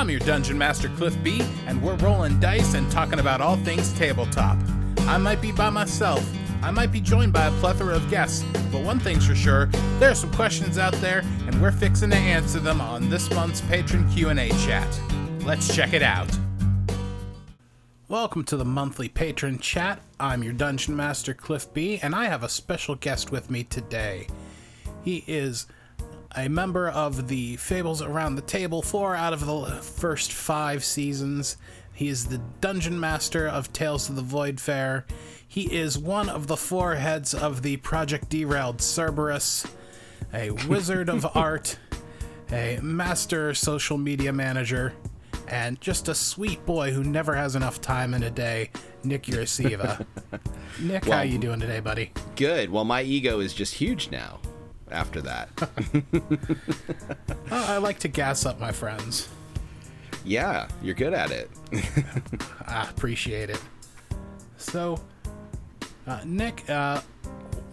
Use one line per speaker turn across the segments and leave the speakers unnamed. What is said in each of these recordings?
I'm your Dungeon Master Cliff B, and we're rolling dice and talking about all things tabletop. I might be by myself, I might be joined by a plethora of guests, but one thing's for sure, there are some questions out there, and we're fixing to answer them on this month's patron Q&A chat. Let's check it out. Welcome to the monthly patron chat. I'm your Dungeon Master Cliff B, and I have a special guest with me today. He is a member of the Fables Around the Table four out of the first five seasons. He is the Dungeon Master of Tales of the Void Fair. He is one of the four heads of the Project Derailed Cerberus, a wizard of art, a master social media manager, and just a sweet boy who never has enough time in a day, Nick Urasiva. Nick, well, how you doing today, buddy?
Good. Well, my ego is just huge now after that.
I like to gas up my friends.
Yeah, you're good at it.
I appreciate it. So, uh, Nick, uh,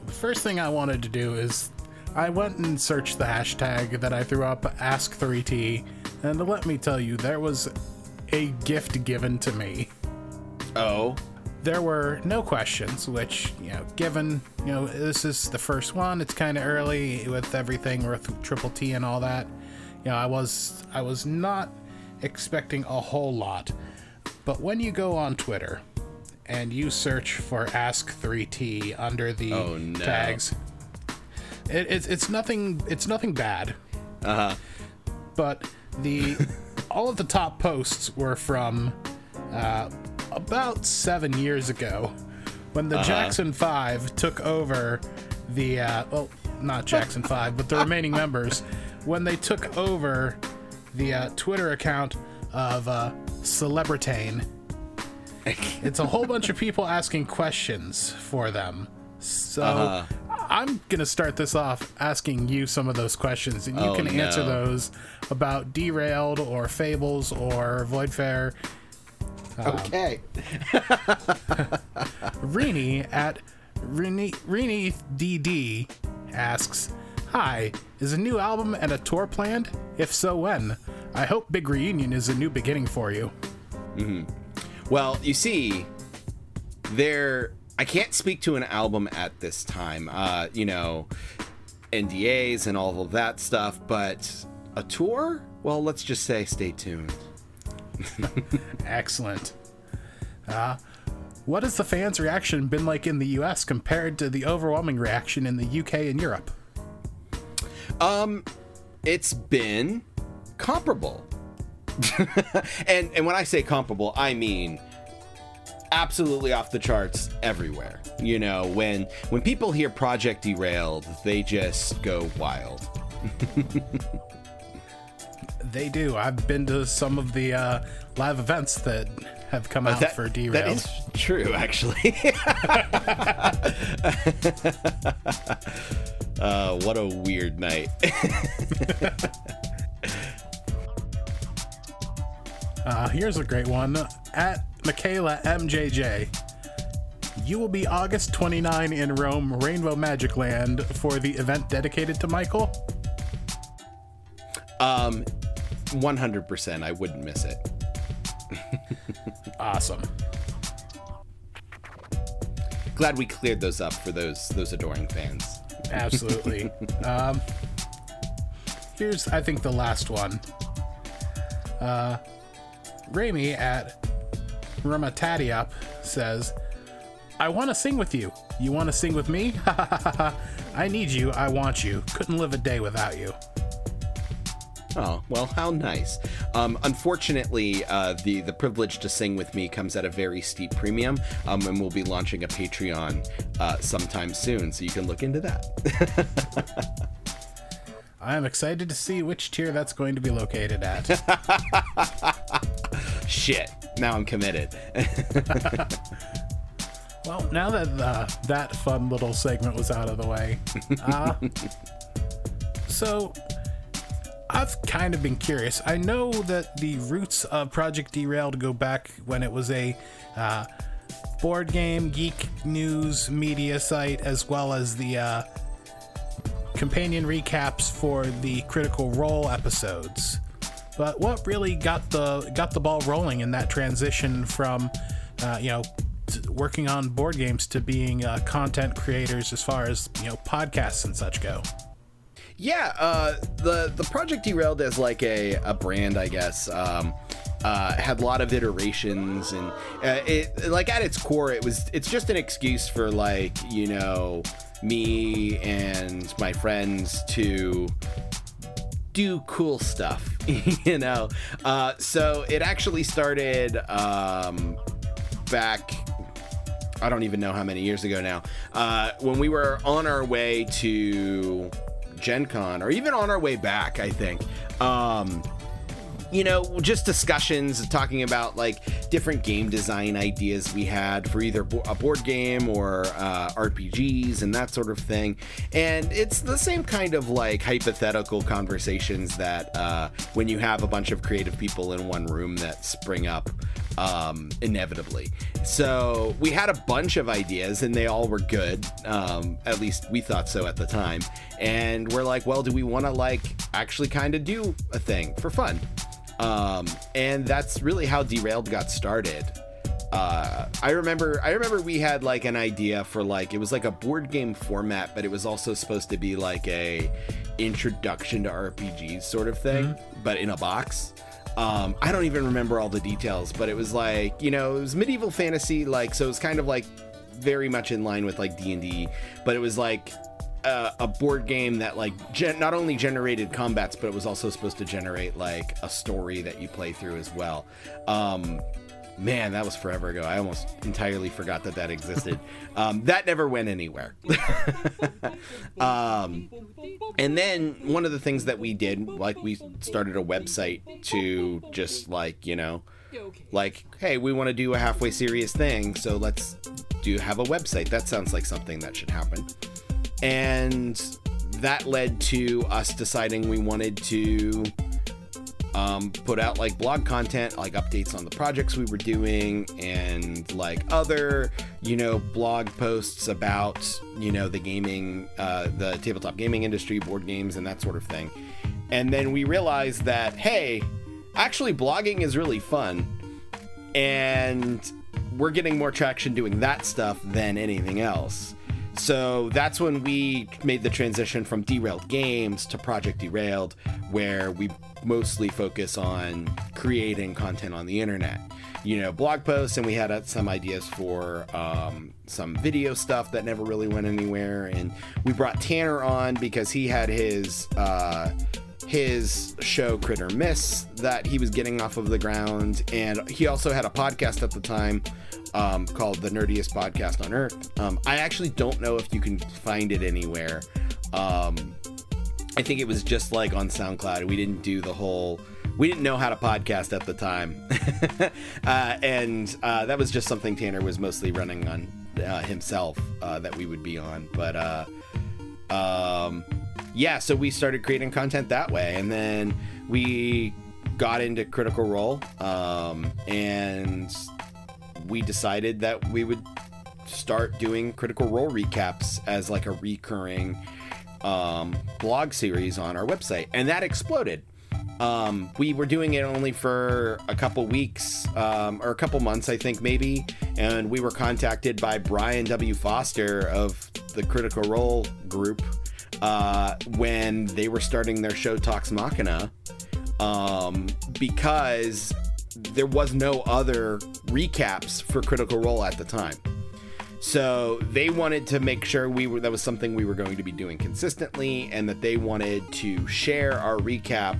first thing I wanted to do is I went and searched the hashtag that I threw up, Ask3T, and let me tell you, there was a gift given to me.
Oh
there were no questions, which, you know, given, you know, this is the first one, it's kind of early with everything with Triple T and all that. You know, I was I was not expecting a whole lot. But when you go on Twitter and you search for Ask3T under the
oh, no.
tags, it, it's it's nothing it's nothing bad.
Uh-huh.
But the all of the top posts were from uh, about seven years ago when the uh-huh. Jackson Five took over the uh, well, not Jackson Five, but the remaining members when they took over the uh, Twitter account of uh, Celebritane. it's a whole bunch of people asking questions for them. So uh-huh. I'm gonna start this off asking you some of those questions, and you oh, can answer no. those about derailed or fables or voidfair
okay.
Rini at Rini, Rini DD asks, Hi, is a new album and a tour planned? If so, when? I hope Big Reunion is a new beginning for you.
Mm-hmm. Well, you see, there. I can't speak to an album at this time. Uh, you know, NDAs and all of that stuff, but a tour? Well, let's just say stay tuned.
Excellent. Uh, what has the fans' reaction been like in the US compared to the overwhelming reaction in the UK and Europe?
Um, it's been comparable. and and when I say comparable, I mean absolutely off the charts everywhere. You know, when when people hear Project Derailed, they just go wild.
they do. I've been to some of the uh, live events that have come out
that,
for derailed.
That is true, actually. uh, what a weird night.
uh, here's a great one at Michaela MJJ. You will be August 29 in Rome, Rainbow Magic Land, for the event dedicated to Michael.
Um, 100%. I wouldn't miss it.
awesome.
Glad we cleared those up for those those adoring fans.
Absolutely. um, here's I think the last one. Uh, Rami at Ramatadiup says, "I want to sing with you. You want to sing with me? I need you. I want you. Couldn't live a day without you."
Oh well, how nice. Um, unfortunately, uh, the the privilege to sing with me comes at a very steep premium, um, and we'll be launching a Patreon uh, sometime soon, so you can look into that.
I am excited to see which tier that's going to be located at.
Shit! Now I'm committed.
well, now that uh, that fun little segment was out of the way, uh, so I've kind of been curious. I know that the roots of Project Derailed go back when it was a uh, board game, geek news media site, as well as the uh, companion recaps for the Critical Role episodes. but what really got the got the ball rolling in that transition from, uh, you know, working on board games to being uh, content creators as far as you know podcasts and such go?
Yeah, uh, the the project derailed as like a, a brand, I guess. Um, uh, had a lot of iterations and uh, it like at its core it was it's just an excuse for like you know me and my friends to do cool stuff you know uh, so it actually started um, back i don't even know how many years ago now uh, when we were on our way to gen con or even on our way back i think um, you know, just discussions talking about like different game design ideas we had for either a board game or uh, RPGs and that sort of thing. And it's the same kind of like hypothetical conversations that uh, when you have a bunch of creative people in one room that spring up um, inevitably. So we had a bunch of ideas and they all were good. Um, at least we thought so at the time. And we're like, well, do we want to like actually kind of do a thing for fun? Um, and that's really how Derailed got started. Uh, I remember I remember we had like an idea for like it was like a board game format, but it was also supposed to be like a introduction to RPGs sort of thing, mm-hmm. but in a box. Um, I don't even remember all the details, but it was like you know it was medieval fantasy, like so it was kind of like very much in line with like D and D, but it was like a, a board game that like gen- not only generated combats, but it was also supposed to generate like a story that you play through as well. Um, man, that was forever ago. I almost entirely forgot that that existed. Um, that never went anywhere. um, and then one of the things that we did, like we started a website to just like you know, like hey, we want to do a halfway serious thing, so let's do have a website. That sounds like something that should happen and that led to us deciding we wanted to um, put out like blog content, like updates on the projects we were doing, and like other, you know, blog posts about, you know, the gaming, uh, the tabletop gaming industry, board games, and that sort of thing. And then we realized that, hey, actually, blogging is really fun. And we're getting more traction doing that stuff than anything else. So that's when we made the transition from Derailed Games to Project Derailed, where we mostly focus on creating content on the internet. You know, blog posts, and we had uh, some ideas for um, some video stuff that never really went anywhere. And we brought Tanner on because he had his. Uh, his show Critter Miss that he was getting off of the ground, and he also had a podcast at the time um, called the Nerdiest Podcast on Earth. Um, I actually don't know if you can find it anywhere. Um, I think it was just like on SoundCloud. We didn't do the whole. We didn't know how to podcast at the time, uh, and uh, that was just something Tanner was mostly running on uh, himself uh, that we would be on. But uh, um, yeah, so we started creating content that way, and then we got into Critical Role, um, and we decided that we would start doing Critical Role recaps as like a recurring um, blog series on our website, and that exploded. Um, we were doing it only for a couple weeks um, or a couple months, I think, maybe. And we were contacted by Brian W. Foster of the Critical Role group uh, when they were starting their show Talks Machina um, because there was no other recaps for Critical Role at the time. So they wanted to make sure we were that was something we were going to be doing consistently, and that they wanted to share our recap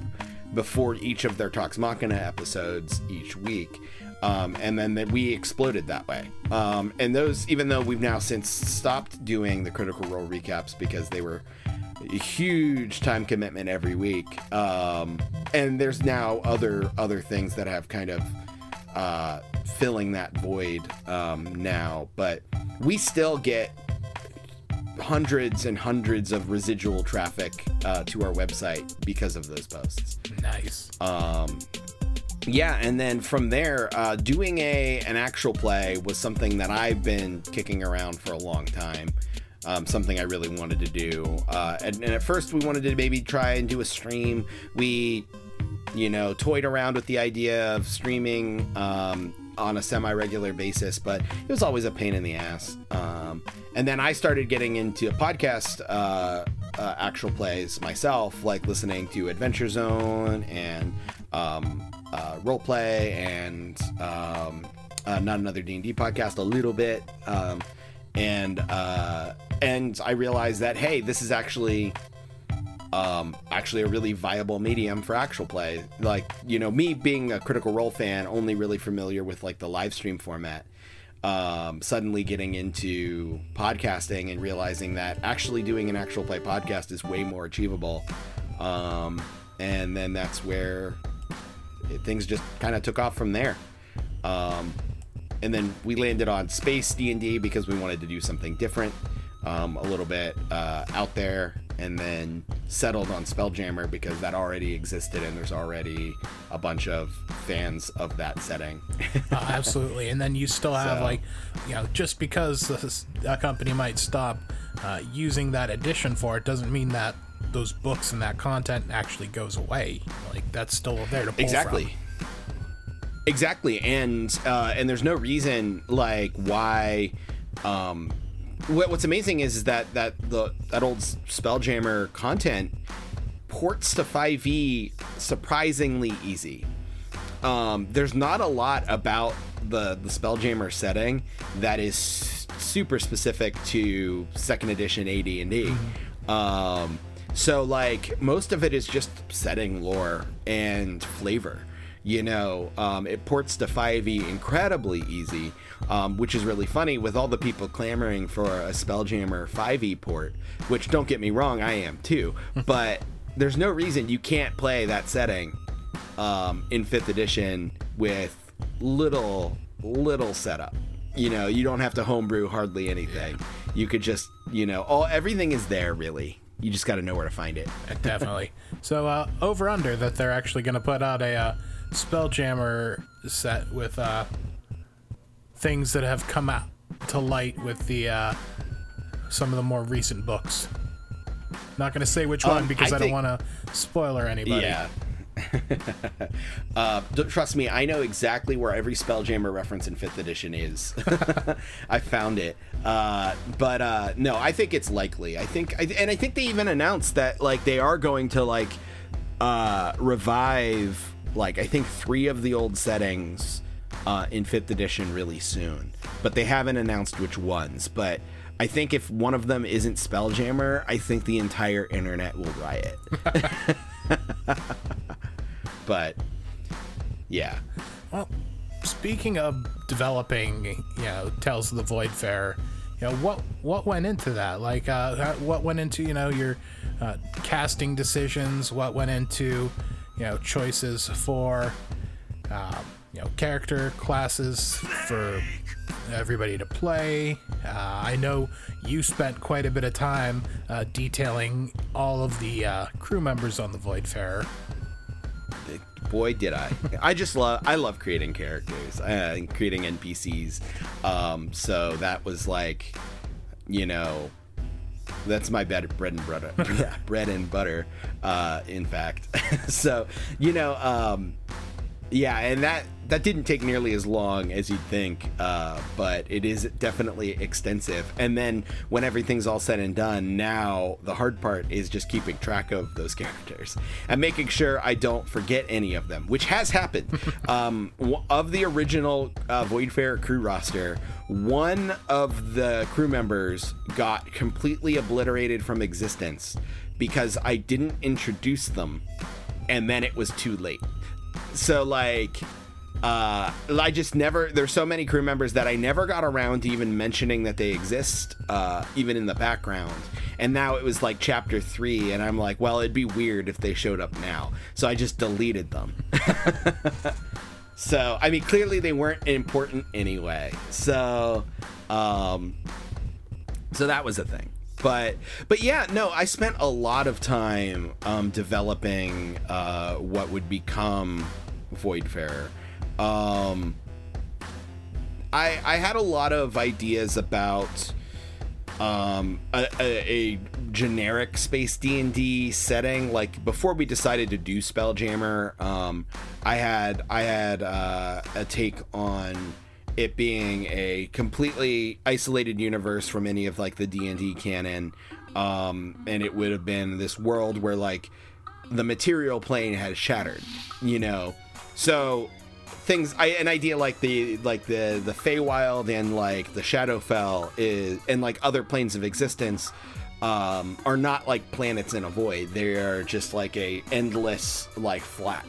before each of their Talks Machina episodes each week. Um, and then that we exploded that way. Um, and those, even though we've now since stopped doing the Critical Role recaps because they were huge time commitment every week. Um, and there's now other other things that have kind of uh, filling that void um, now, but we still get hundreds and hundreds of residual traffic uh, to our website because of those posts.
Nice.
Um, yeah, and then from there, uh, doing a an actual play was something that I've been kicking around for a long time um, something I really wanted to do. Uh, and, and, at first, we wanted to maybe try and do a stream. We you know, toyed around with the idea of streaming um, on a semi-regular basis, but it was always a pain in the ass. Um, and then I started getting into podcast uh, uh, actual plays myself, like listening to Adventure Zone and um, uh, role play and um, uh, not another D and D podcast a little bit, um, and uh, and I realized that hey, this is actually um, actually a really viable medium for actual play. Like you know, me being a Critical Role fan, only really familiar with like the live stream format. Um, suddenly getting into podcasting and realizing that actually doing an actual play podcast is way more achievable. Um, and then that's where it, things just kind of took off from there. Um, and then we landed on space D&D because we wanted to do something different, um, a little bit uh, out there and then settled on Spelljammer because that already existed and there's already a bunch of fans of that setting.
uh, absolutely. And then you still have,
So-
like, you know, just because a company might stop uh, using that edition for it doesn't mean that those books and that content actually goes away. Like, that's still there to pull
exactly
from.
exactly and uh, and there's no reason like why um what's amazing is, is that that the that old spelljammer content ports to 5e surprisingly easy. Um there's not a lot about the the spelljammer setting that is super specific to second edition AD&D um so like most of it is just setting lore and flavor you know um, it ports to 5e incredibly easy um, which is really funny with all the people clamoring for a spelljammer 5e port which don't get me wrong i am too. But there's no reason you can't play that setting um, in fifth edition with little little setup. You know you don't have to homebrew hardly anything. You could just you know all everything is there really. You just got to know where to find it.
Definitely. so, uh, over under that they're actually going to put out a uh, Spelljammer set with uh, things that have come out to light with the uh, some of the more recent books. Not going to say which one
Um,
because
I
I, don't want to spoiler anybody.
Yeah. uh, trust me, I know exactly where every Spelljammer reference in fifth edition is. I found it, uh, but uh, no, I think it's likely. I think, I, and I think they even announced that like they are going to like uh, revive like I think three of the old settings uh, in fifth edition really soon, but they haven't announced which ones. But I think if one of them isn't Spelljammer, I think the entire internet will riot. but yeah,
Well, speaking of developing, you know, Tales of the Void Fair, you know, what what went into that? Like, uh, what went into you know your uh, casting decisions? What went into you know choices for um, you know character classes for everybody to play? Uh, I know you spent quite a bit of time uh, detailing all of the uh, crew members on the Void Fair.
boy did I! I just love I love creating characters uh, and creating NPCs. Um, so that was like, you know, that's my bed, bread and butter. yeah, bread and butter, uh, in fact. so you know, um, yeah, and that that didn't take nearly as long as you'd think, uh, but it is definitely extensive. And then when everything's all said and done, now the hard part is just keeping track of those characters and making sure I don't forget any of them, which has happened. um, of the original uh, Voidfarer crew roster, one of the crew members got completely obliterated from existence because I didn't introduce them, and then it was too late so like uh i just never there's so many crew members that i never got around to even mentioning that they exist uh even in the background. And now it was like chapter three and i'm like well it'd be weird if they showed up now. So i just deleted them. So i mean clearly they weren't important anyway. So um so that was a thing but but yeah no i spent a lot of time um, developing uh, what would become voidfarer um, I, I had a lot of ideas about um, a, a, a generic space D and D setting. Like before we decided to do Spelljammer, um, I had I had uh, a take on it being a completely isolated universe from any of like the D and D canon, um, and it would have been this world where like the material plane has shattered, you know. So things I, an idea like the like the the Feywild and like the Shadowfell is and like other planes of existence um, are not like planets in a void. They are just like a endless like flat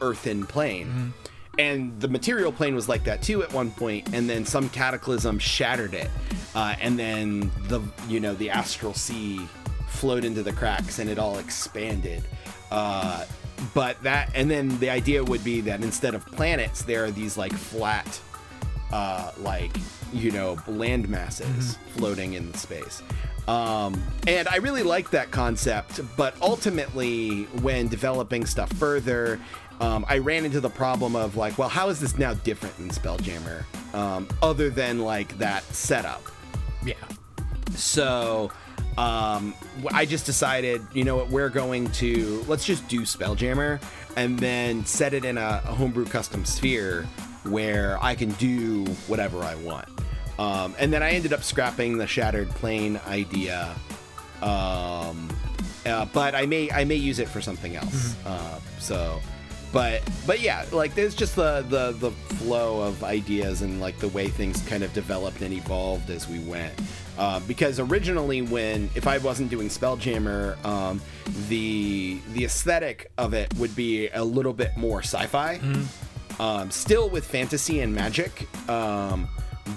earthen plane. Mm-hmm. And the material plane was like that too at one point, and then some cataclysm shattered it, uh, and then the you know the astral sea flowed into the cracks and it all expanded. Uh, but that and then the idea would be that instead of planets there are these like flat uh like you know land masses mm-hmm. floating in the space um and i really like that concept but ultimately when developing stuff further um, I ran into the problem of like, well, how is this now different than Spelljammer, um, other than like that setup?
Yeah.
So um, I just decided, you know what, we're going to let's just do Spelljammer and then set it in a, a homebrew custom sphere where I can do whatever I want. Um, and then I ended up scrapping the shattered plane idea. Um, uh, but I may I may use it for something else. Mm-hmm. Uh, so but but yeah like there's just the, the the flow of ideas and like the way things kind of developed and evolved as we went uh, because originally when if i wasn't doing spelljammer um, the the aesthetic of it would be a little bit more sci-fi mm-hmm. um, still with fantasy and magic um,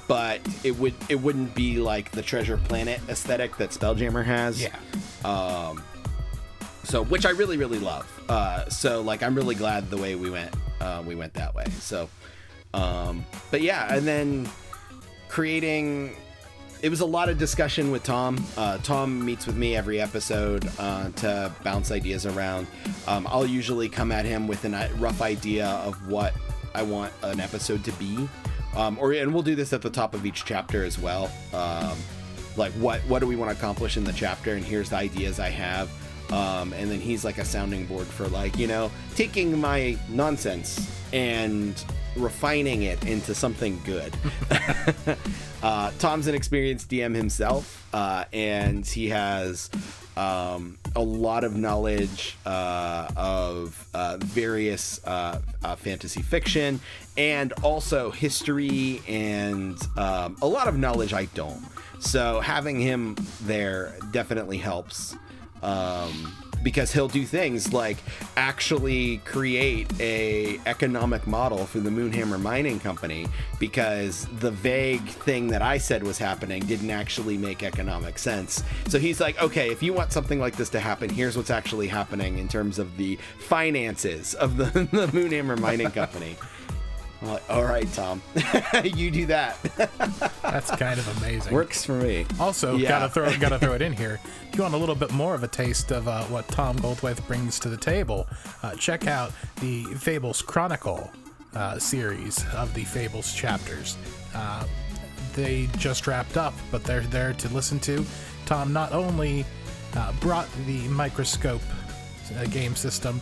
but it would it wouldn't be like the treasure planet aesthetic that spelljammer has
yeah
um, so which I really really love. Uh, so like I'm really glad the way we went uh, we went that way. So, um, but yeah, and then creating. It was a lot of discussion with Tom. Uh, Tom meets with me every episode uh, to bounce ideas around. Um, I'll usually come at him with a rough idea of what I want an episode to be, um, or and we'll do this at the top of each chapter as well. Um, like what what do we want to accomplish in the chapter, and here's the ideas I have. Um, and then he's like a sounding board for like you know taking my nonsense and refining it into something good. uh, Tom's an experienced DM himself, uh, and he has um, a lot of knowledge uh, of uh, various uh, uh, fantasy fiction and also history and um, a lot of knowledge I don't. So having him there definitely helps um, because he'll do things like actually create a economic model for the Moonhammer Mining Company because the vague thing that I said was happening didn't actually make economic sense. So he's like, okay, if you want something like this to happen, here's what's actually happening in terms of the finances of the, the Moonhammer Mining Company. I'm like, all right, Tom, you do that.
That's kind of amazing.
Works for me.
Also, yeah. gotta throw gotta throw it in here. If you want a little bit more of a taste of uh, what Tom Goldthwait brings to the table, uh, check out the Fables Chronicle uh, series of the Fables chapters. Uh, they just wrapped up, but they're there to listen to. Tom not only uh, brought the microscope uh, game system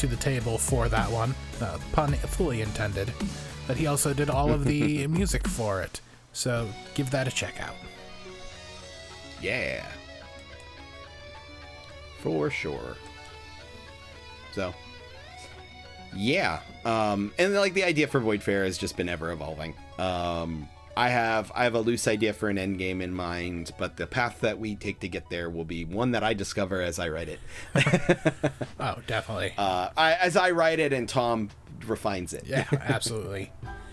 to the table for that one, uh, pun fully intended, but he also did all of the music for it. So give that a check out.
Yeah. For sure. So, yeah. Um, and like the idea for Void Fair has just been ever evolving. Um, I have I have a loose idea for an end game in mind, but the path that we take to get there will be one that I discover as I write it.
oh, definitely.
Uh, I, as I write it, and Tom refines it.
Yeah, absolutely.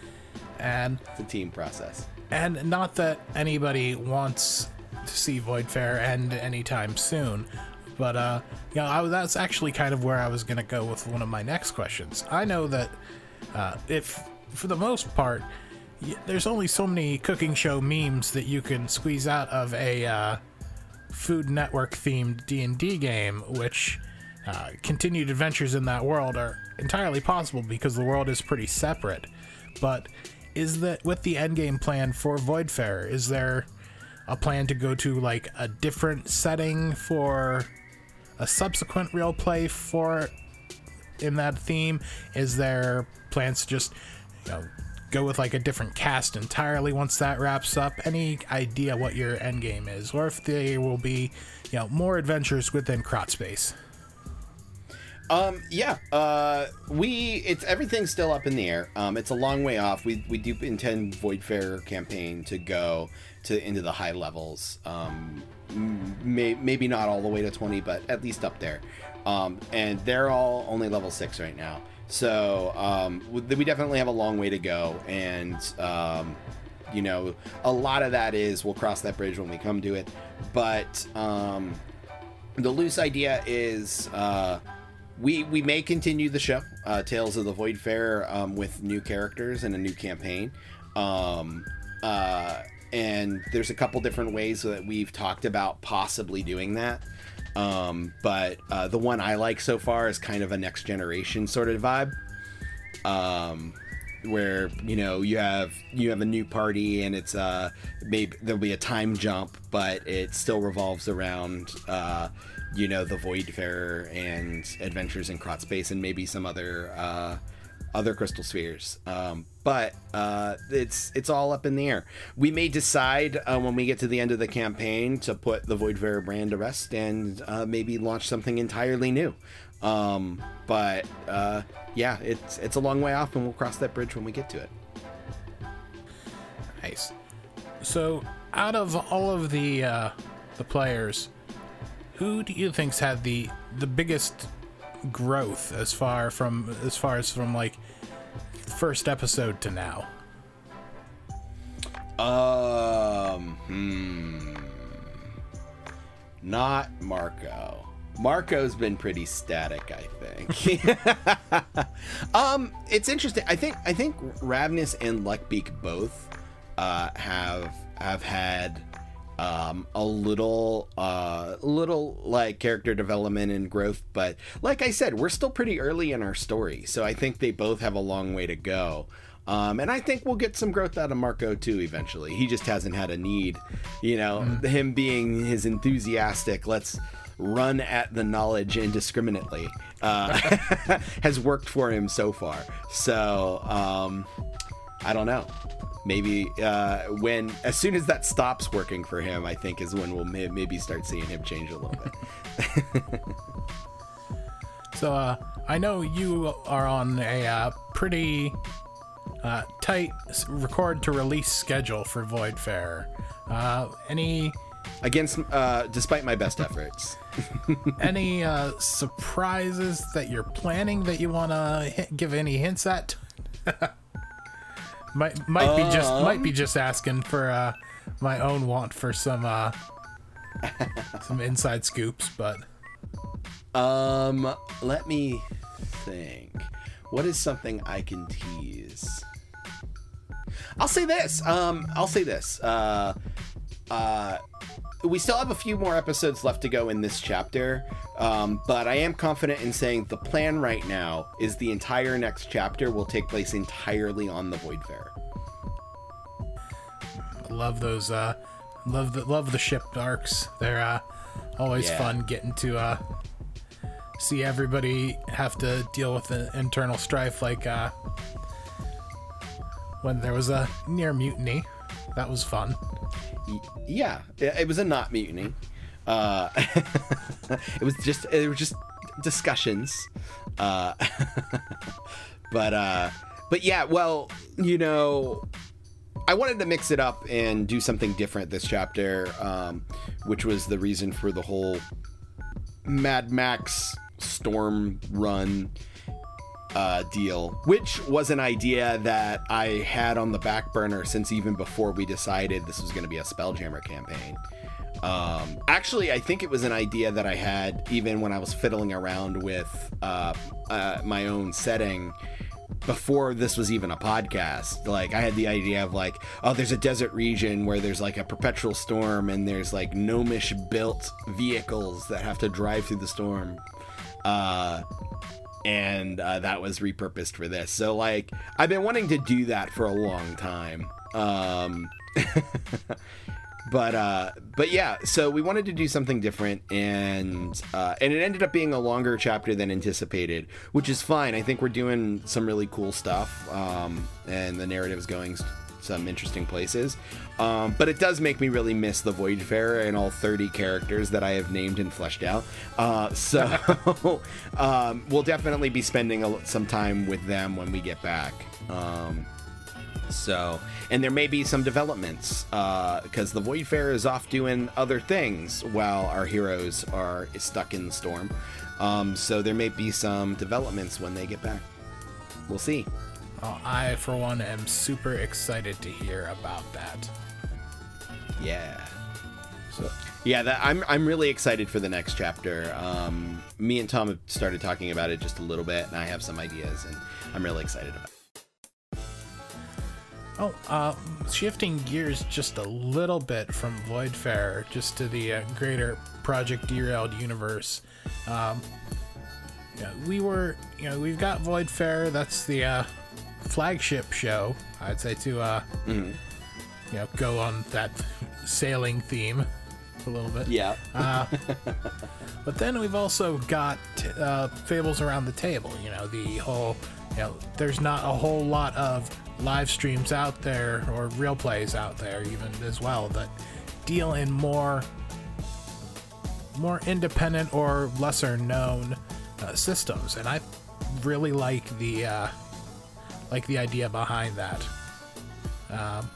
and
it's a team process.
And not that anybody wants to see Voidfarer end anytime soon, but uh, you know, I, that's actually kind of where I was going to go with one of my next questions. I know that uh, if, for the most part, there's only so many cooking show memes that you can squeeze out of a uh, Food Network themed D&D game, which uh, continued adventures in that world are entirely possible because the world is pretty separate. But is that with the endgame plan for Voidfarer, is there a plan to go to like a different setting for a subsequent real play for in that theme? Is there plans to just you know go with like a different cast entirely once that wraps up? Any idea what your end game is, or if there will be you know more adventures within Crot Space?
Um, yeah, uh, we it's everything's still up in the air. Um, it's a long way off. We we do intend Voidfarer campaign to go to into the high levels. Um, may, maybe not all the way to twenty, but at least up there. Um, and they're all only level six right now. So um, we definitely have a long way to go, and um, you know, a lot of that is we'll cross that bridge when we come to it. But um, the loose idea is. Uh, we we may continue the show, uh, Tales of the Voidfarer, um, with new characters and a new campaign. Um, uh, and there's a couple different ways that we've talked about possibly doing that. Um, but uh, the one I like so far is kind of a next generation sort of vibe. Um, where you know you have you have a new party and it's uh maybe there'll be a time jump but it still revolves around uh you know, the Voidfarer and Adventures in Crot Space and maybe some other uh, other crystal spheres. Um, but uh, it's it's all up in the air. We may decide uh, when we get to the end of the campaign to put the Voidfarer brand to rest and uh, maybe launch something entirely new. Um, but uh, yeah, it's it's a long way off, and we'll cross that bridge when we get to it.
Nice. So, out of all of the uh, the players, who do you think's had the the biggest growth as far from as far as from like first episode to now?
Um, hmm. Not Marco. Marco's been pretty static, I think. um, it's interesting. I think I think Ravnus and Luckbeak both uh, have have had um, a little uh, little like character development and growth but like i said we're still pretty early in our story so i think they both have a long way to go um, and I think we'll get some growth out of Marco too eventually. He just hasn't had a need, you know, mm. him being his enthusiastic, let's run at the knowledge indiscriminately, uh, has worked for him so far. So, um, I don't know maybe uh, when as soon as that stops working for him, I think is when we'll may- maybe start seeing him change a little bit.
so uh, I know you are on a uh, pretty uh, tight record to release schedule for Voidfarer. Uh, any
against uh, despite my best efforts.
any surprises that you're planning that you want to give any hints at? Might might be just might be um. just asking for uh, my own want for some uh, some inside scoops, but
um, let me think. What is something I can tease? I'll say this. Um, I'll say this. Uh, uh, we still have a few more episodes left to go in this chapter, um, but I am confident in saying the plan right now is the entire next chapter will take place entirely on the Voidfarer.
Love those. Uh, love the love the ship arcs. They're uh, always yeah. fun getting to uh, see everybody have to deal with the internal strife, like uh, when there was a near mutiny. That was fun
yeah, it was a not mutiny. Uh, it was just it was just discussions. Uh, but uh, but yeah, well, you know, I wanted to mix it up and do something different this chapter, um, which was the reason for the whole Mad Max storm run uh, deal, which was an idea that I had on the back burner since even before we decided this was going to be a Spelljammer campaign. Um, actually, I think it was an idea that I had even when I was fiddling around with uh, uh, my own setting before this was even a podcast. Like, I had the idea of like, oh, there's a desert region where there's like a perpetual storm and there's like gnomish built vehicles that have to drive through the storm. Uh, and uh, that was repurposed for this. So like I've been wanting to do that for a long time. Um, but uh, but yeah, so we wanted to do something different, and uh, and it ended up being a longer chapter than anticipated, which is fine. I think we're doing some really cool stuff, um, and the narrative is going some interesting places. Um, but it does make me really miss the Voidfarer and all 30 characters that I have named and fleshed out. Uh, so um, we'll definitely be spending a, some time with them when we get back. Um, so, and there may be some developments because the Voidfarer is off doing other things while our heroes are stuck in the storm. Um, so there may be some developments when they get back. We'll see.
Oh, I, for one, am super excited to hear about that.
Yeah.
So,
Yeah, that, I'm I'm really excited for the next chapter. Um, me and Tom have started talking about it just a little bit, and I have some ideas, and I'm really excited about. it.
oh, uh, shifting gears just a little bit from Voidfarer, just to the uh, greater Project Derailed universe. Um, yeah, we were, you know, we've got Voidfarer. That's the uh, flagship show, I'd say, to uh, you know, go on that sailing theme a little bit.
Yeah.
But then we've also got uh, Fables Around the Table. You know, the whole, you know, there's not a whole lot of live streams out there or real plays out there even as well that deal in more more independent or lesser known uh, systems, and I really like the uh, like the idea behind that. Um,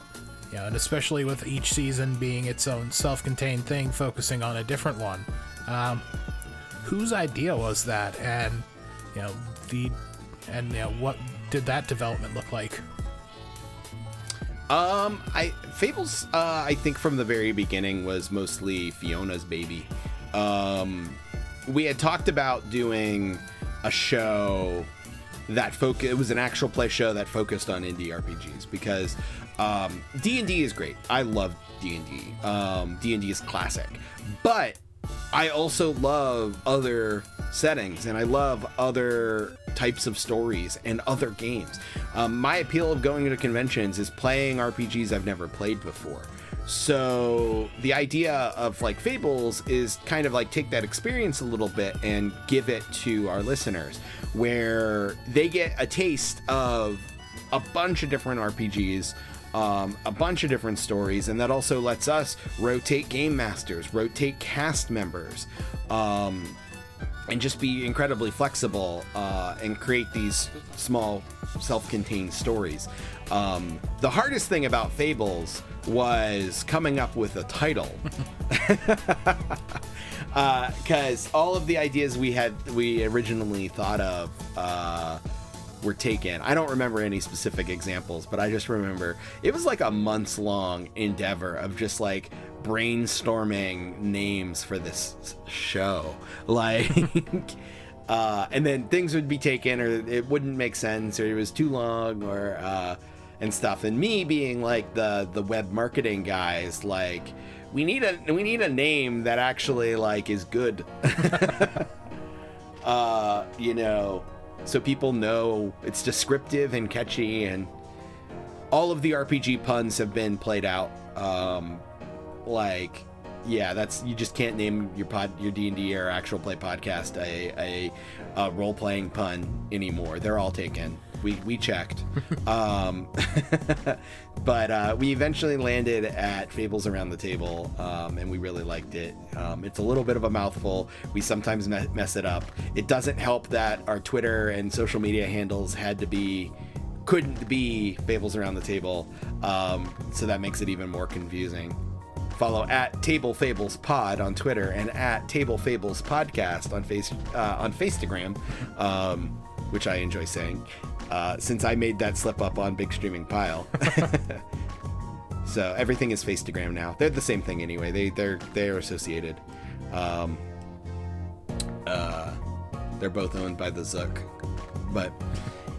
you know, and especially with each season being its own self-contained thing, focusing on a different one. Um, whose idea was that, and you know the and you know what did that development look like?
Um, I Fables. Uh, I think from the very beginning was mostly Fiona's baby. Um, we had talked about doing a show that focus. It was an actual play show that focused on indie RPGs because um, D and D is great. I love D and D. Um, D and D is classic, but I also love other settings and I love other types of stories and other games. Um, my appeal of going to conventions is playing RPGs I've never played before. So the idea of like Fables is kind of like take that experience a little bit and give it to our listeners where they get a taste of a bunch of different RPGs um, a bunch of different stories, and that also lets us rotate game masters, rotate cast members, um, and just be incredibly flexible uh, and create these small, self-contained stories. Um, the hardest thing about Fables was coming up with a title. because all of the ideas we had we originally thought of uh, were taken. I don't remember any specific examples, but I just remember it was like a months long endeavor of just like brainstorming names for this show. Like uh and then things would be taken or it wouldn't make sense or it was too long or uh and stuff. And me being like the the web marketing guys like we need a we need a name that actually like is good. uh, you know, so people know it's descriptive and catchy and all of the RPG puns have been played out. Um, like, yeah, that's you just can't name your pod, your D and D or actual play podcast a a, a role playing pun anymore. They're all taken. We we checked, um, but uh, we eventually landed at Fables Around the Table, um, and we really liked it. Um, it's a little bit of a mouthful. We sometimes me- mess it up. It doesn't help that our Twitter and social media handles had to be couldn't be Fables Around the Table, um, so that makes it even more confusing. Follow at Table Fables Pod on Twitter and at Table Fables Podcast on face uh, on Facegram, um, which I enjoy saying, uh, since I made that slip up on Big Streaming Pile. so everything is Facegram now. They're the same thing anyway. They they're they're associated. Um, uh, they're both owned by the Zook, but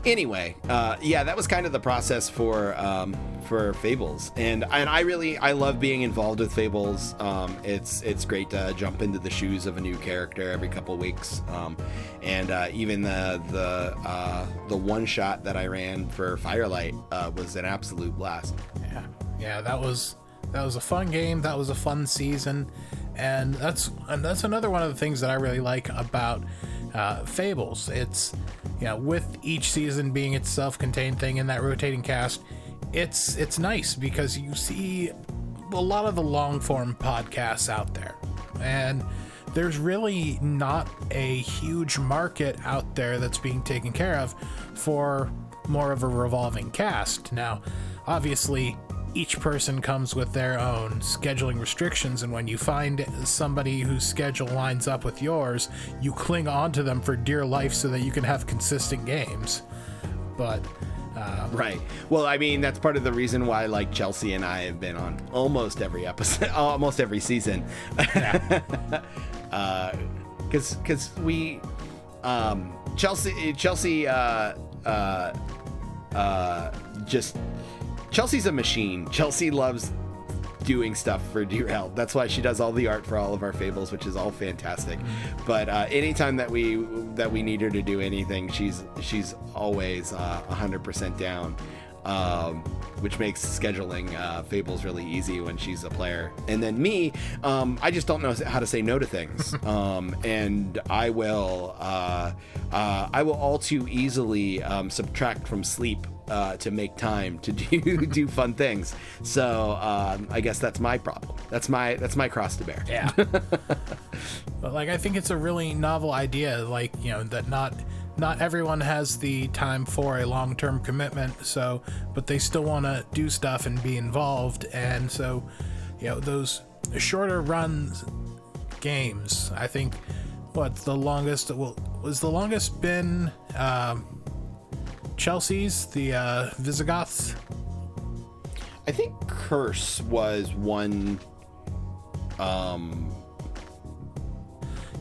anyway, uh, yeah, that was kind of the process for um, for Fables, and and I really I love being involved with Fables. Um, it's it's great to jump into the shoes of a new character every couple weeks, um, and uh, even the the uh, the one shot that I ran for Firelight uh, was an absolute blast.
Yeah, yeah, that was that was a fun game. That was a fun season, and that's and that's another one of the things that I really like about uh, Fables. It's you know with each season being its self-contained thing in that rotating cast, it's it's nice because you see a lot of the long form podcasts out there, and there's really not a huge market out there that's being taken care of for more of a revolving cast. Now, obviously, each person comes with their own scheduling restrictions, and when you find somebody whose schedule lines up with yours, you cling on to them for dear life so that you can have consistent games. But uh,
Right. Well, I mean, that's part of the reason why, like, Chelsea and I have been on almost every episode, almost every season. Because because we, um, Chelsea, Chelsea, uh, uh, uh, just, Chelsea's a machine. Chelsea loves doing stuff for Derailed. That's why she does all the art for all of our fables, which is all fantastic. But uh, anytime that we that we need her to do anything, she's she's always uh, 100% down. Um, which makes scheduling uh, fables really easy when she's a player. And then me, um, I just don't know how to say no to things, um, and I will uh, uh, I will all too easily um, subtract from sleep uh, to make time to do do fun things. So um, I guess that's my problem. That's my that's my cross to bear.
Yeah. but like I think it's a really novel idea like, you know, that not not everyone has the time for a long-term commitment, so but they still want to do stuff and be involved and so you know, those shorter runs games, I think what the longest well was the longest been um Chelsea's the uh Visigoths
I think Curse was one. Um,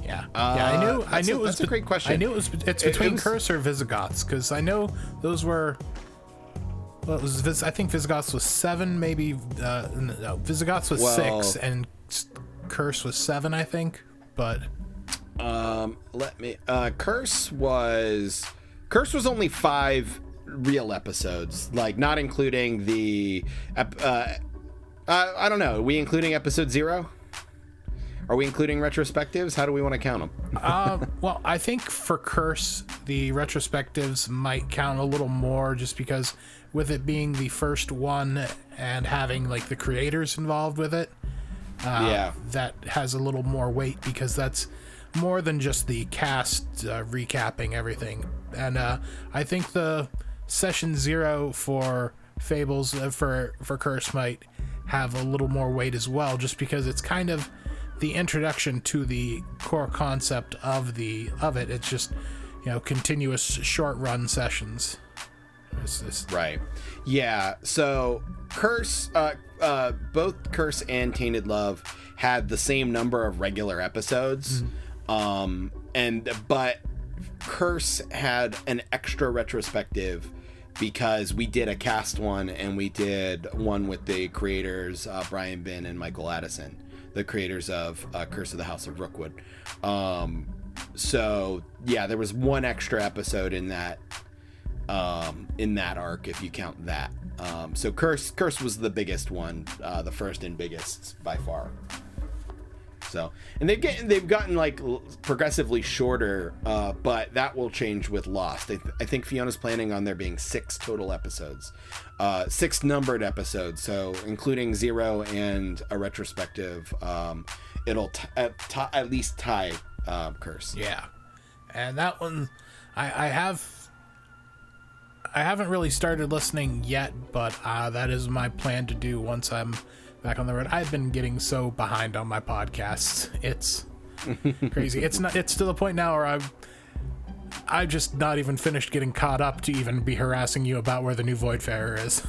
Yeah,
Uh,
yeah. I knew. I knew
a-
it was.
that's a great question.
I knew it was. It's between
it was-
Curse or Visigoths because I know those were. Well, it was. Vis- I think Visigoths was seven, maybe. Uh, no, Visigoths was
Well-
six, and Curse was seven, I think. But
um, let me. Uh, Curse was. Curse was only five real episodes, like not including the. Uh, uh, I don't know. Are we including episode zero? Are we including retrospectives? How do we want to count them?
uh, well, I think for Curse, the retrospectives might count a little more, just because with it being the first one and having like the creators involved with it.
yeah.
that has a little more weight because that's more than just the cast uh, recapping everything. And uh, I think the session zero for Fables uh, for for Curse might have a little more weight as well, just because it's kind of the introduction to the core concept of the of it. It's just you know continuous short run sessions. It's,
Right. Yeah. So Curse, uh, uh, both Curse and Tainted Love had the same number of regular episodes, um, and but Curse had an extra retrospective because we did a cast one and we did one with the creators uh, Brian Bin and Michael Addison, the creators of uh, Curse of the House of Rookwood. Um, so yeah, there was one extra episode in that um, in that arc if you count that. Um, so curse curse was the biggest one, uh, the first and biggest by far. So and they've get, they've gotten like progressively shorter, uh, but that will change with Lost. I, th- I think Fiona's planning on there being six total episodes, uh, six numbered episodes. So including zero and a retrospective, um, it'll t- at, t- at least tie uh, curse.
Yeah, and that one, I, I have. I haven't really started listening yet, but uh, that is my plan to do once I'm back on the road. I've been getting so behind on my podcasts; it's crazy. It's not. It's to the point now where I'm. I just not even finished getting caught up to even be harassing you about where the new Voidfarer is.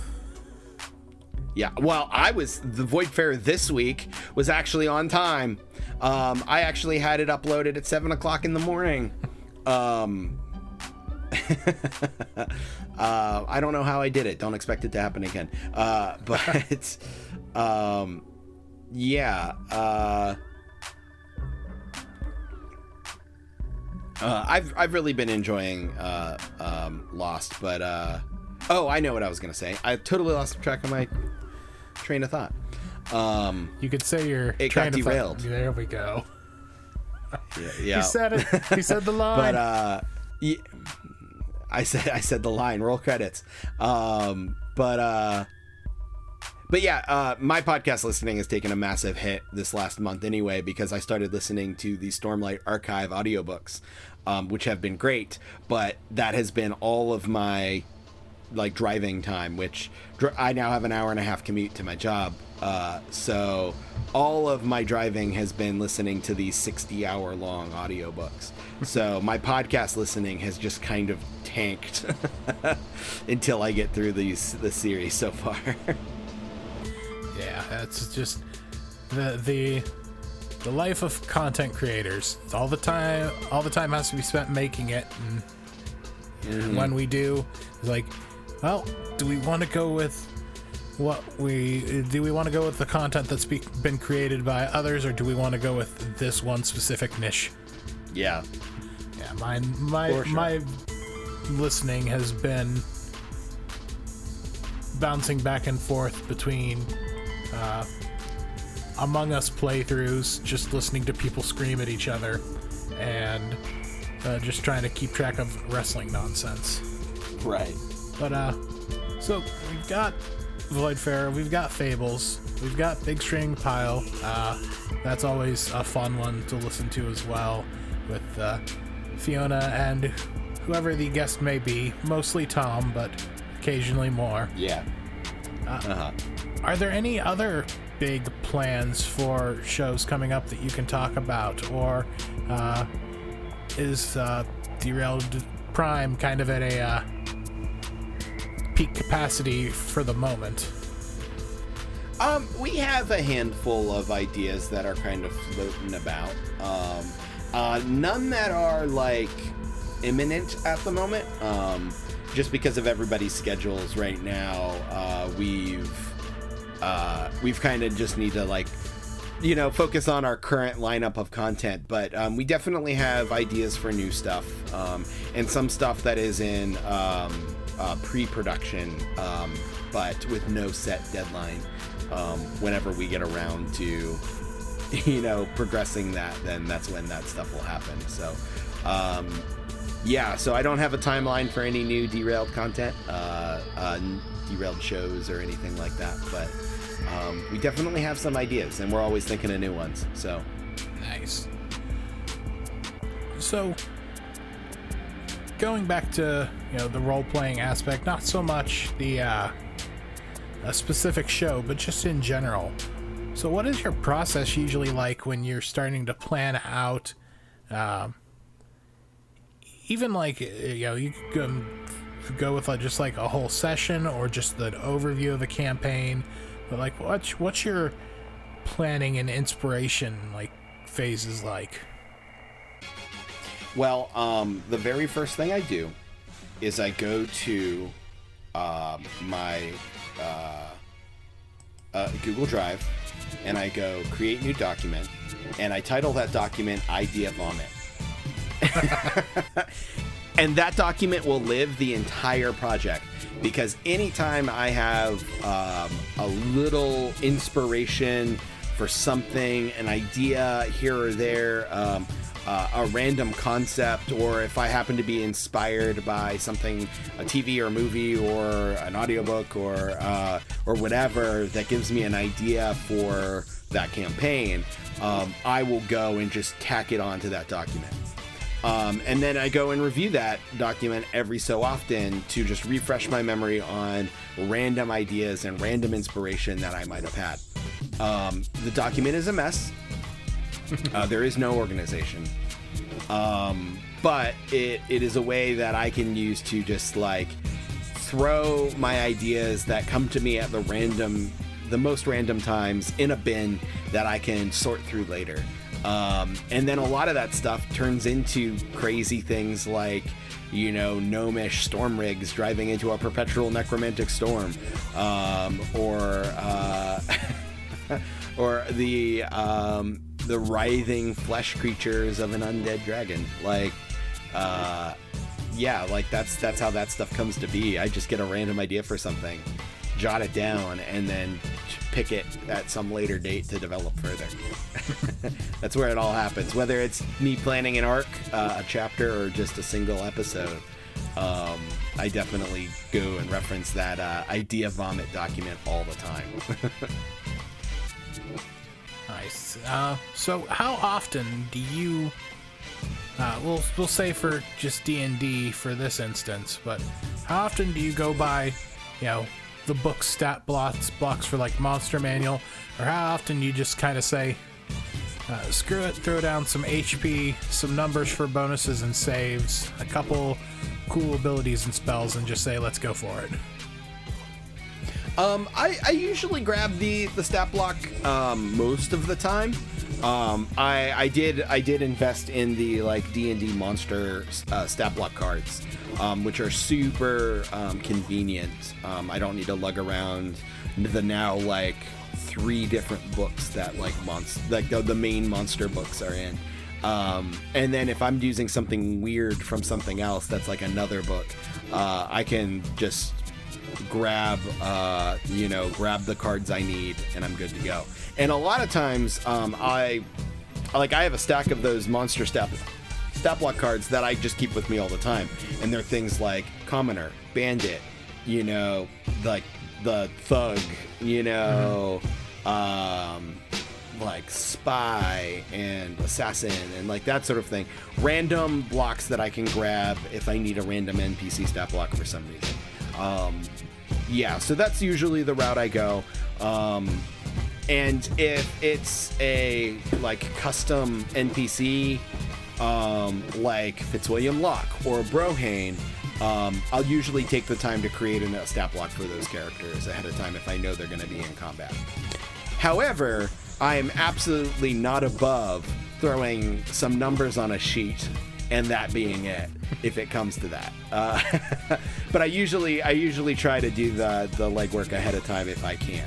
Yeah, well, I was the Voidfarer this week was actually on time. Um, I actually had it uploaded at seven o'clock in the morning. Um, uh, I don't know how I did it. Don't expect it to happen again. Uh, but um, yeah, uh, uh, I've I've really been enjoying uh, um, Lost, but uh, oh, I know what I was gonna say. I totally lost track of my train of thought. Um,
You could say you're
It
trying
got
to fi-
derailed.
there we go.
yeah, yeah.
He said it. He said the line.
but uh yeah, i said i said the line roll credits um but uh but yeah uh my podcast listening has taken a massive hit this last month anyway because i started listening to the stormlight archive audiobooks um which have been great but that has been all of my like driving time, which dr- I now have an hour and a half commute to my job. Uh, so all of my driving has been listening to these 60 hour long audiobooks. so my podcast listening has just kind of tanked until I get through these the series so far.
yeah, that's just the the the life of content creators. All the time, all the time has to be spent making it, and
Mm-hmm.
when we do, it's like, well, do we want to go with what we do? We want to go with the content that's be, been created by others, or do we want to go with this one specific niche?
yeah.
Yeah, my my
sure.
my listening has been bouncing back and forth between uh, Among Us playthroughs, just listening to people scream at each other, and uh, just trying to keep track of wrestling nonsense.
Right.
But uh, so we've got Voidfarer, we've got Fables, we've got Big String Pile. Uh, that's always a fun one to listen to as well, with uh, Fiona and whoever the guest may be. Mostly Tom, but occasionally more.
Yeah. Uh-huh.
Are there any other big plans for shows coming up that you can talk about, or uh, is uh, Derailed Prime kind of at a uh, peak capacity for the moment?
Um, we have a handful of ideas that are kind of floating about. Um, uh, none that are like imminent at the moment. Um, just because of everybody's schedules right now, uh, we've uh, we've kind of just need to like you know focus on our current lineup of content. But um, we definitely have ideas for new stuff um, and some stuff that is in um, uh, pre-production, um, but with no set deadline. Um, whenever we get around to you know progressing that then that's when that stuff will happen so um, yeah so i don't have a timeline for any new derailed content uh, uh, derailed shows or anything like that but um, we definitely have some ideas and we're always thinking of new ones so
Nice. So, going back to you know the role playing aspect, not so much the uh, a specific show, but just in general. So, what is your process usually like when you're starting to plan out? Um, even like you know, you could go, with like just like a whole session or just an overview of the campaign. But like, what's what's your planning and inspiration like phases like?
Well, um, the very first thing I do is I go to um, my uh, uh, Google Drive and I go create new document and I title that document Idea Vomit. and that document will live the entire project because anytime I have um, a little inspiration for something, an idea here or there, um, uh, a random concept, or if I happen to be inspired by something, a TV or movie or an audiobook or uh, or whatever that gives me an idea for that campaign, um, I will go and just tack it onto that document. Um, and then I go and review that document every so often to just refresh my memory on random ideas and random inspiration that I might have had. Um, the document is a mess. Uh, there is no organization. Um, but it, it is a way that I can use to just like throw my ideas that come to me at the random, the most random times in a bin that I can sort through later. Um, and then a lot of that stuff turns into crazy things like, you know, gnomish storm rigs driving into a perpetual necromantic storm, um, or uh, or the um, the writhing flesh creatures of an undead dragon. Like, uh, yeah, like that's that's how that stuff comes to be. I just get a random idea for something, jot it down, and then pick it at some later date to develop further. That's where it all happens. Whether it's me planning an arc, uh, a chapter, or just a single episode, um, I definitely go and reference that uh, idea vomit document all the time.
nice. Uh, so, how often do you? Uh, we'll we'll say for just D and D for this instance, but how often do you go by, you know, the book stat blocks blocks for like Monster Manual, or how often you just kind of say, uh, screw it, throw down some HP, some numbers for bonuses and saves, a couple cool abilities and spells, and just say, let's go for it.
Um, I, I usually grab the the stat block um, most of the time. Um, I I did I did invest in the like D and D monster uh, stat block cards, um, which are super um, convenient. Um, I don't need to lug around the now like three different books that like monster like the, the main monster books are in. Um, and then if I'm using something weird from something else that's like another book, uh, I can just grab uh, you know grab the cards I need and I'm good to go. And a lot of times um, I like I have a stack of those monster stat stat block cards that I just keep with me all the time, and they're things like commoner, bandit, you know, like the thug, you know. Um, like spy and assassin and like that sort of thing. Random blocks that I can grab if I need a random NPC stat block for some reason. Um, yeah, so that's usually the route I go. Um, and if it's a like custom NPC, um, like Fitzwilliam Locke or Brohane, um, I'll usually take the time to create a stat block for those characters ahead of time if I know they're going to be in combat. However, I am absolutely not above throwing some numbers on a sheet and that being it if it comes to that. Uh, but I usually I usually try to do the the legwork ahead of time if I can.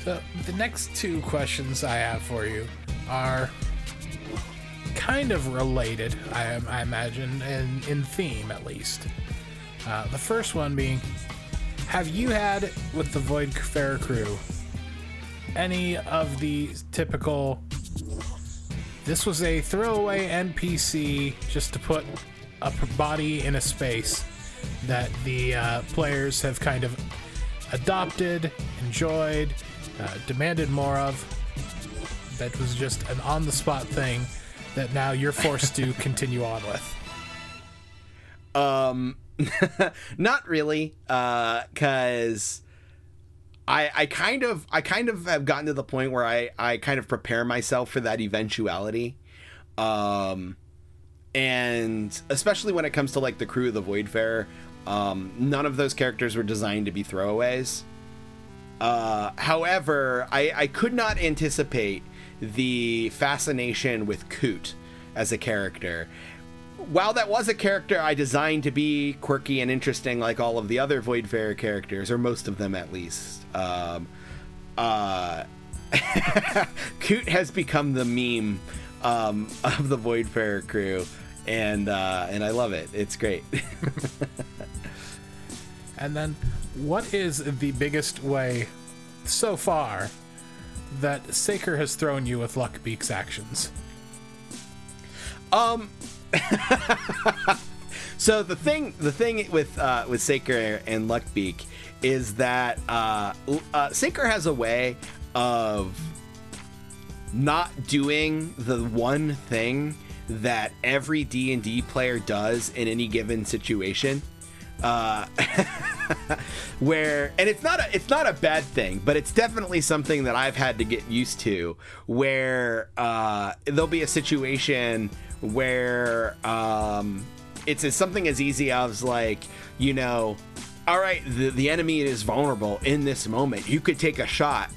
so the next two questions I have for you are kind of related, I, I imagine, in, in theme at least. Uh, the first one being, have you had with the Voidfarer crew any of the typical this was a throwaway NPC just to put a body in a space that the uh, players have kind of adopted, enjoyed, uh, demanded more of. That was just an on the spot thing that now you're forced to continue on with.
Um, not really, because. Uh, I, I kind of I kind of have gotten to the point where I, I kind of prepare myself for that eventuality. Um and especially when it comes to like the crew of the Voidfarer, um, none of those characters were designed to be throwaways. Uh, however, I, I could not anticipate the fascination with Coot as a character. While that was a character I designed to be quirky and interesting, like all of the other Voidfarer characters, or most of them at least, um, uh, Coot has become the meme um, of the Voidfarer crew, and uh, and I love it. It's great.
and then, what is the biggest way so far that Saker has thrown you with Luckbeak's actions?
Um. so the thing, the thing with uh, with Saker and Luckbeak is that uh, uh, Saker has a way of not doing the one thing that every D&D player does in any given situation. Uh, where and it's not a it's not a bad thing, but it's definitely something that I've had to get used to. Where uh, there'll be a situation where um, it's, it's something as easy as like you know all right, the, the enemy is vulnerable in this moment. You could take a shot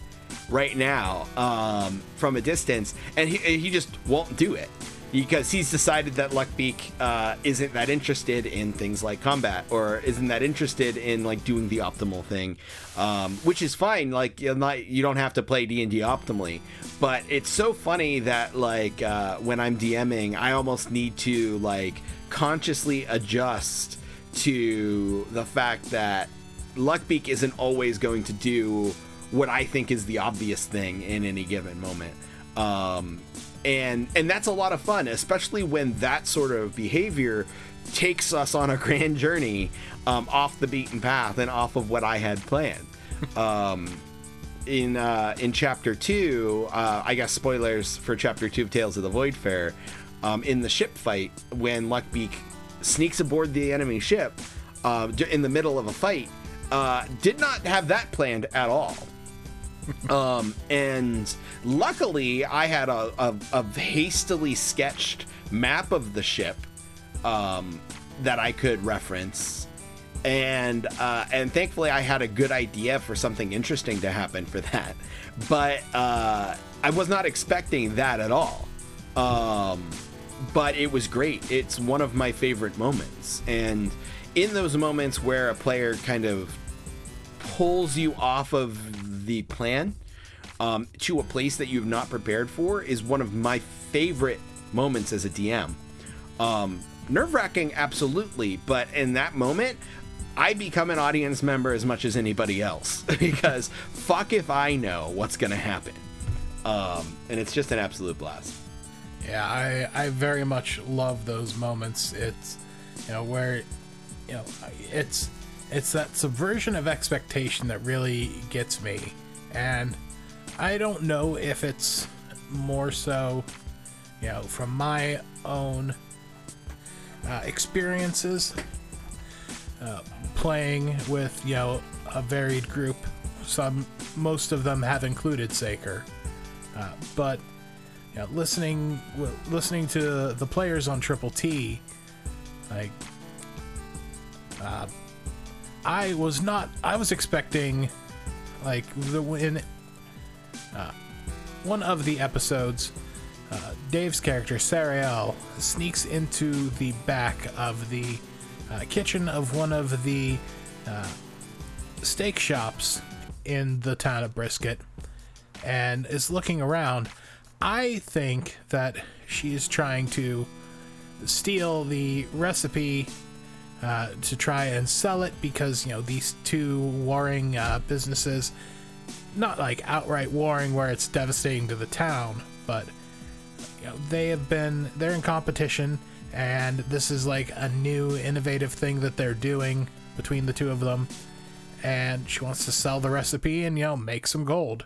right now um, from a distance, and he, he just won't do it because he's decided that Luckbeak uh, isn't that interested in things like combat or isn't that interested in like doing the optimal thing, um, which is fine. Like you're not, you don't have to play D and D optimally, but it's so funny that like uh, when I'm DMing, I almost need to like consciously adjust to the fact that Luckbeak isn't always going to do what I think is the obvious thing in any given moment. Um, and and that's a lot of fun, especially when that sort of behavior takes us on a grand journey um, off the beaten path and off of what I had planned. Um, in uh, in chapter two, uh, I guess spoilers for chapter two of Tales of the Voidfarer. Um, in the ship fight, when Luckbeak sneaks aboard the enemy ship uh, in the middle of a fight, uh, did not have that planned at all. Um, and luckily, I had a, a, a, hastily sketched map of the ship um, that I could reference and uh, and thankfully I had a good idea for something interesting to happen for that, but uh, I was not expecting that at all. Um, but it was great. It's one of my favorite moments, and in those moments where a player kind of pulls you off of the plan um, to a place that you've not prepared for is one of my favorite moments as a DM. Um, nerve wracking, absolutely, but in that moment, I become an audience member as much as anybody else because fuck if I know what's going to happen. Um, and it's just an absolute blast.
Yeah, I, I very much love those moments. It's, you know, where, you know, it's, it's that subversion of expectation that really gets me. And I don't know if it's more so, you know, from my own uh, experiences uh, playing with you know a varied group. Some, most of them have included Saker, uh, but you know, listening listening to the players on Triple T, like uh, I was not. I was expecting like the in uh, one of the episodes. Uh, Dave's character, Sariel, sneaks into the back of the uh, kitchen of one of the uh, steak shops in the town of Brisket and is looking around. I think that she is trying to steal the recipe uh, to try and sell it because, you know, these two warring uh, businesses, not like outright warring where it's devastating to the town, but, you know, they have been, they're in competition and this is like a new innovative thing that they're doing between the two of them and she wants to sell the recipe and you know make some gold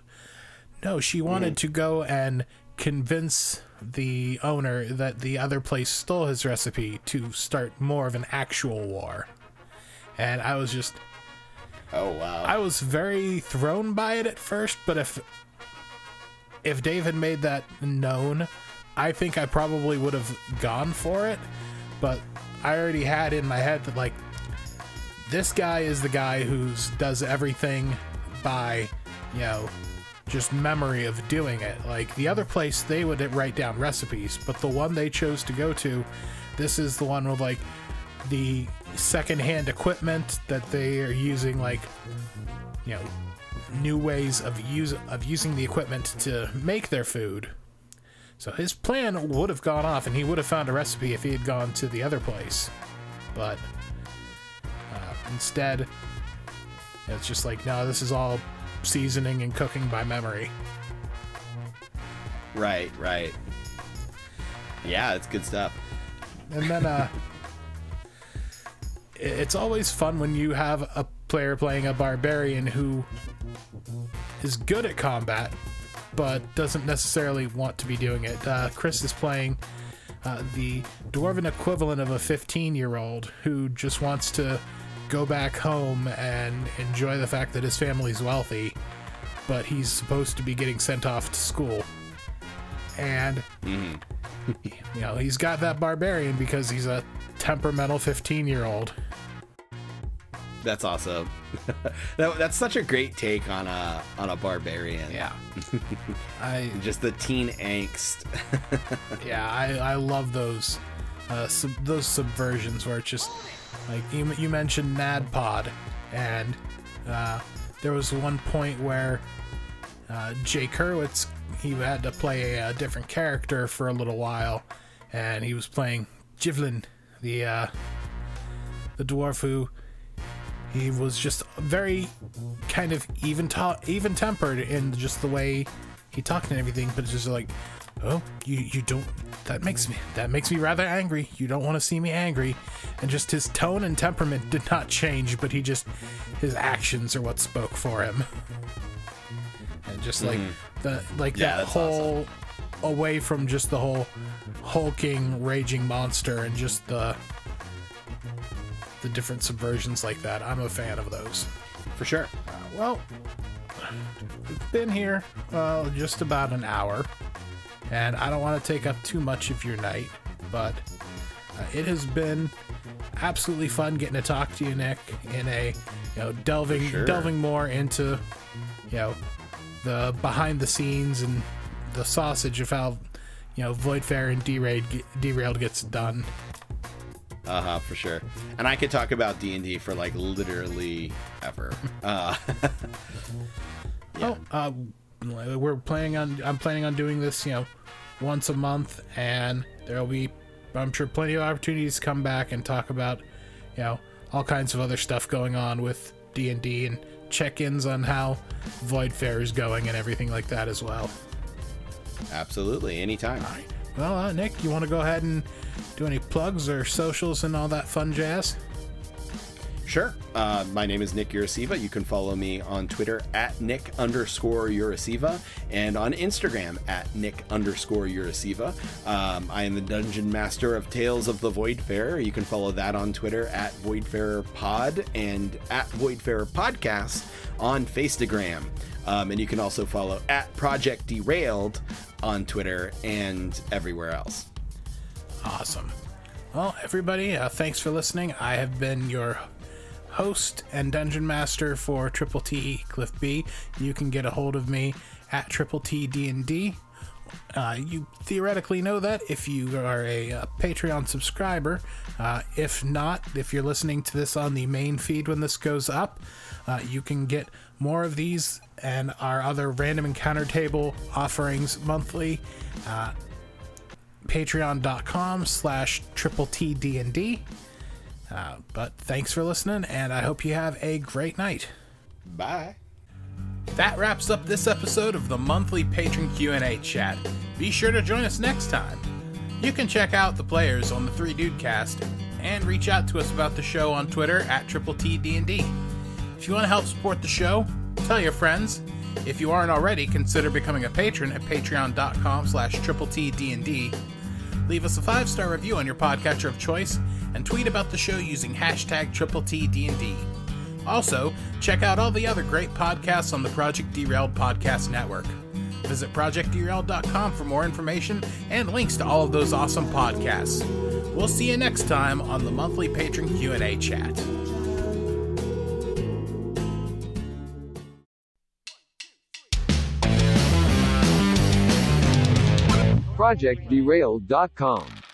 no she wanted mm. to go and convince the owner that the other place stole his recipe to start more of an actual war. And i was just
oh wow.
I was very thrown by it at first but if if dave had made that known I think I probably would have gone for it, but I already had in my head that like this guy is the guy who's does everything by, you know, just memory of doing it. Like the other place they would write down recipes, but the one they chose to go to, this is the one with like the secondhand equipment that they are using like you know new ways of use of using the equipment to make their food so his plan would have gone off, and he would have found a recipe if he had gone to the other place. But uh, instead, it's just like, no, this is all seasoning and cooking by memory.
Right, right. Yeah, it's good stuff.
And then, uh, it's always fun when you have a player playing a barbarian who is good at combat, but doesn't necessarily want to be doing it. Uh, Chris is playing uh, the dwarven equivalent of a 15 year old who just wants to go back home and enjoy the fact that his family's wealthy, but he's supposed to be getting sent off to school. And, mm-hmm. you know, he's got that barbarian because he's a temperamental 15 year old
that's awesome. that, that's such a great take on a on a barbarian.
Yeah, I
just the teen angst.
yeah, I I love those uh, sub, those subversions where it's just like you you mentioned NADPOD, and uh, there was one point where uh, Jake Hurwitz he had to play a, a, different character for a little while, and he was playing Jivlin, the uh, the dwarf who he was just very kind of even ta- even tempered in just the way he talked and everything. But it's just like, oh, you you don't. That makes me that makes me rather angry. You don't want to see me angry, and just his tone and temperament did not change, but he just his actions are what spoke for him. And just like the like
Mm-hmm. Yeah,
that whole away from just the whole hulking raging monster and just the the different subversions like that. I'm a fan of those.
For sure.
Well, we've been here uh, just about an hour, and I don't want to take up too much of your night, but uh, it has been absolutely fun getting to talk to you, Nick, in a you know delving
sure.
delving more into you know the behind the scenes and the sausage of how you know Voidfarer and Derailed Derailed gets done.
Uh huh, for sure. And I could talk about D and D for like literally ever. Uh,
Oh, uh, we're planning on. I'm planning on doing this, you know, once a month, and there will be, I'm sure, plenty of opportunities to come back and talk about, you know, all kinds of other stuff going on with D and D and check-ins on how Voidfarer is going and everything like that as well.
absolutely, anytime.
All right. Well, uh, Nick, you want to go ahead and do any plugs or socials and all that fun jazz?
Sure. Uh, my name is Nick Urasiva. You can follow me on Twitter at Nick underscore Urasiva and on Instagram at Nick underscore Urasiva. Um, I am the Dungeon Master of Tales of the Voidfarer. You can follow that on Twitter at Voidfarer Pod and at Voidfarer Podcast on Faceagram. Um, and you can also follow at Project Derailed on Twitter and everywhere else.
Awesome. Well, everybody, uh, thanks for listening. I have been your host and dungeon master for Triple T Cliff B. You can get a hold of me at Triple T D and D. Uh, you theoretically know that if you are a uh, Patreon subscriber. Uh, if not, if you're listening to this on the main feed when this goes up, uh, you can get more of these and our other random encounter table offerings monthly. Uh, Patreon.com slash triple T D and D. Uh, but thanks for listening, and I hope you have a great night.
Bye.
That wraps up this episode of the monthly patron Q&A chat. Be sure to join us next time. You can check out the players on the Three Dude Cast and reach out to us about the show on Twitter at Triple T D&D. If you want to help support the show, tell your friends. If you aren't already, consider becoming a patron at patreon.com slash triple T D&D. Leave us a five-star review on your podcatcher of choice and tweet about the show using hashtag triple T D&D. Also, check out all the other great podcasts on the Project Derailed Podcast Network. Visit projectderailed.com for more information and links to all of those awesome podcasts. We'll see you next time on the monthly patron Q&A chat.
ProjectDerailed.com.